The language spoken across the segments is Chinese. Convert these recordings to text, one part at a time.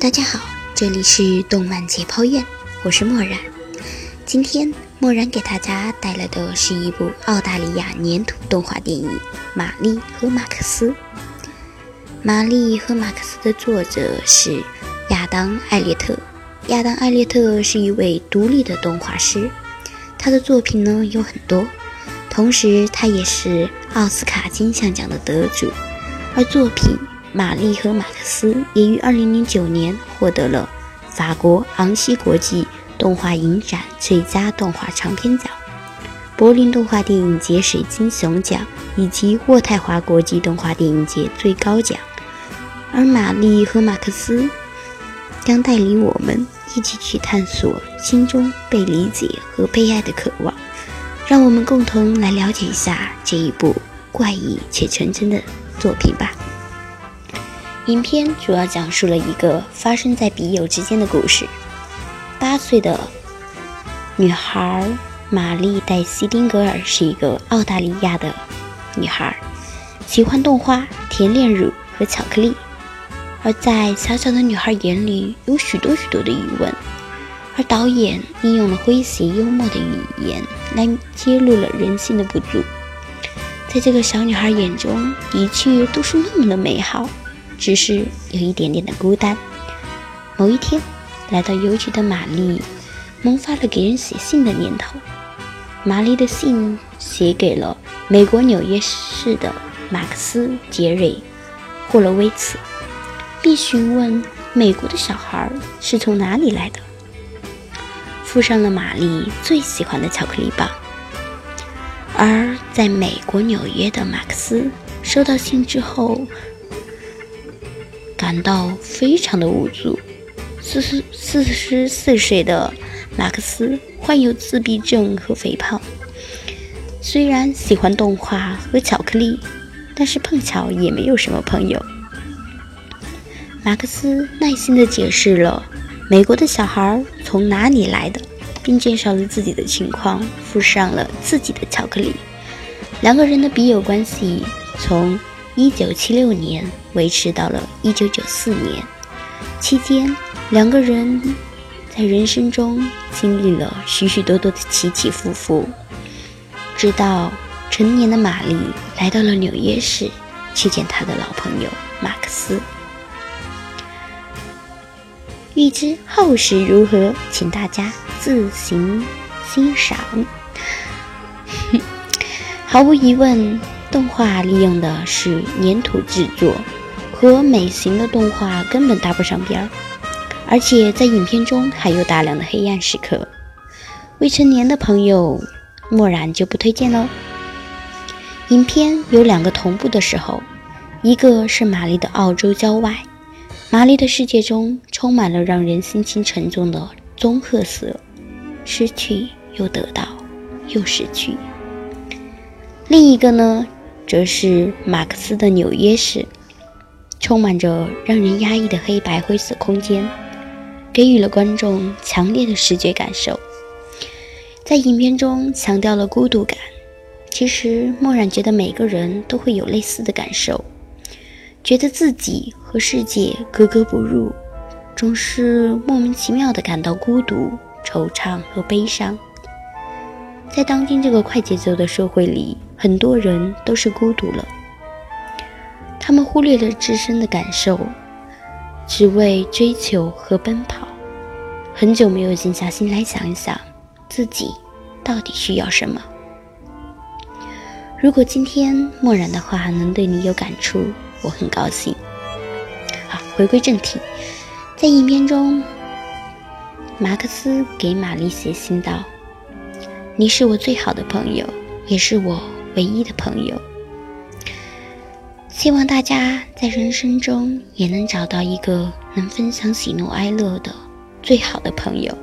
大家好，这里是动漫解剖院，我是墨染。今天墨染给大家带来的是一部澳大利亚粘土动画电影《玛丽和马克思》。《玛丽和马克思》的作者是亚当·艾略特。亚当·艾略特是一位独立的动画师，他的作品呢有很多，同时他也是奥斯卡金像奖的得主，而作品。玛丽和马克思也于2009年获得了法国昂西国际动画影展最佳动画长片奖、柏林动画电影节水晶熊奖以及渥太华国际动画电影节最高奖。而玛丽和马克思将带领我们一起去探索心中被理解和被爱的渴望。让我们共同来了解一下这一部怪异且纯真的作品吧。影片主要讲述了一个发生在笔友之间的故事。八岁的女孩玛丽黛西丁格尔是一个澳大利亚的女孩，喜欢动画、甜炼乳和巧克力。而在小小的女孩眼里，有许多许多的疑问。而导演利用了诙谐幽默的语言来揭露了人性的不足。在这个小女孩眼中，一切都是那么的美好。只是有一点点的孤单。某一天，来到邮局的玛丽萌发了给人写信的念头。玛丽的信写给了美国纽约市的马克思·杰瑞·霍洛维茨，并询问美国的小孩是从哪里来的，附上了玛丽最喜欢的巧克力棒。而在美国纽约的马克思收到信之后。感到非常的无助。四十四十四岁的马克思患有自闭症和肥胖，虽然喜欢动画和巧克力，但是碰巧也没有什么朋友。马克思耐心地解释了美国的小孩从哪里来的，并介绍了自己的情况，附上了自己的巧克力。两个人的笔友关系从。一九七六年维持到了一九九四年，期间两个人在人生中经历了许许多多的起起伏伏，直到成年的玛丽来到了纽约市去见她的老朋友马克思。欲知后事如何，请大家自行欣赏。毫无疑问。动画利用的是粘土制作，和美型的动画根本搭不上边儿，而且在影片中还有大量的黑暗时刻，未成年的朋友默然就不推荐喽。影片有两个同步的时候，一个是玛丽的澳洲郊外，玛丽的世界中充满了让人心情沉重的棕褐色，失去又得到，又失去。另一个呢？则是马克思的纽约市，充满着让人压抑的黑白灰色空间，给予了观众强烈的视觉感受。在影片中强调了孤独感，其实默然觉得每个人都会有类似的感受，觉得自己和世界格格不入，总是莫名其妙的感到孤独、惆怅和悲伤。在当今这个快节奏的社会里。很多人都是孤独了，他们忽略了自身的感受，只为追求和奔跑，很久没有静下心来想一想自己到底需要什么。如果今天默然的话能对你有感触，我很高兴。好，回归正题，在影片中，马克思给玛丽写信道：“你是我最好的朋友，也是我。”唯一的朋友，希望大家在人生中也能找到一个能分享喜怒哀乐的最好的朋友。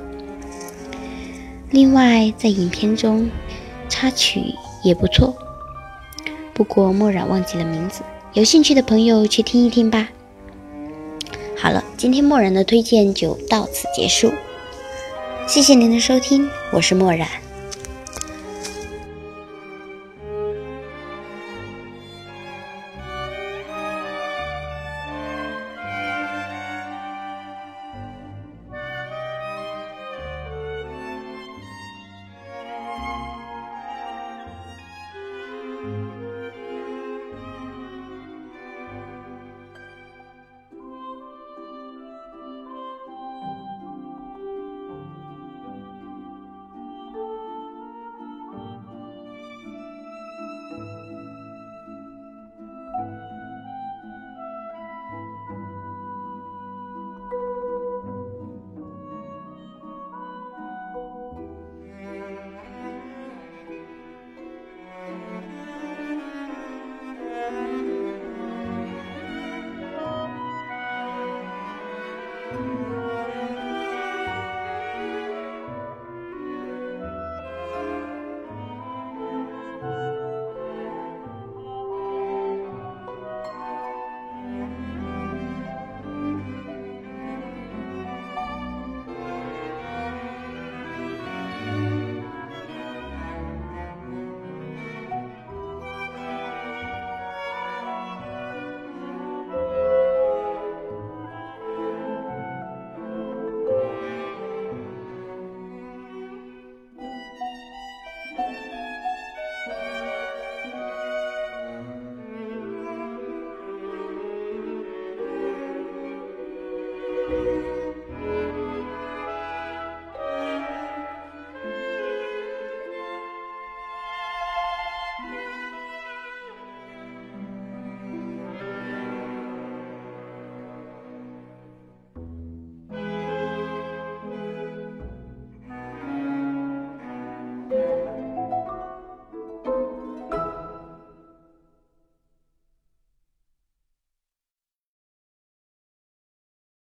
另外，在影片中插曲也不错，不过默然忘记了名字，有兴趣的朋友去听一听吧。好了，今天默然的推荐就到此结束，谢谢您的收听，我是默然。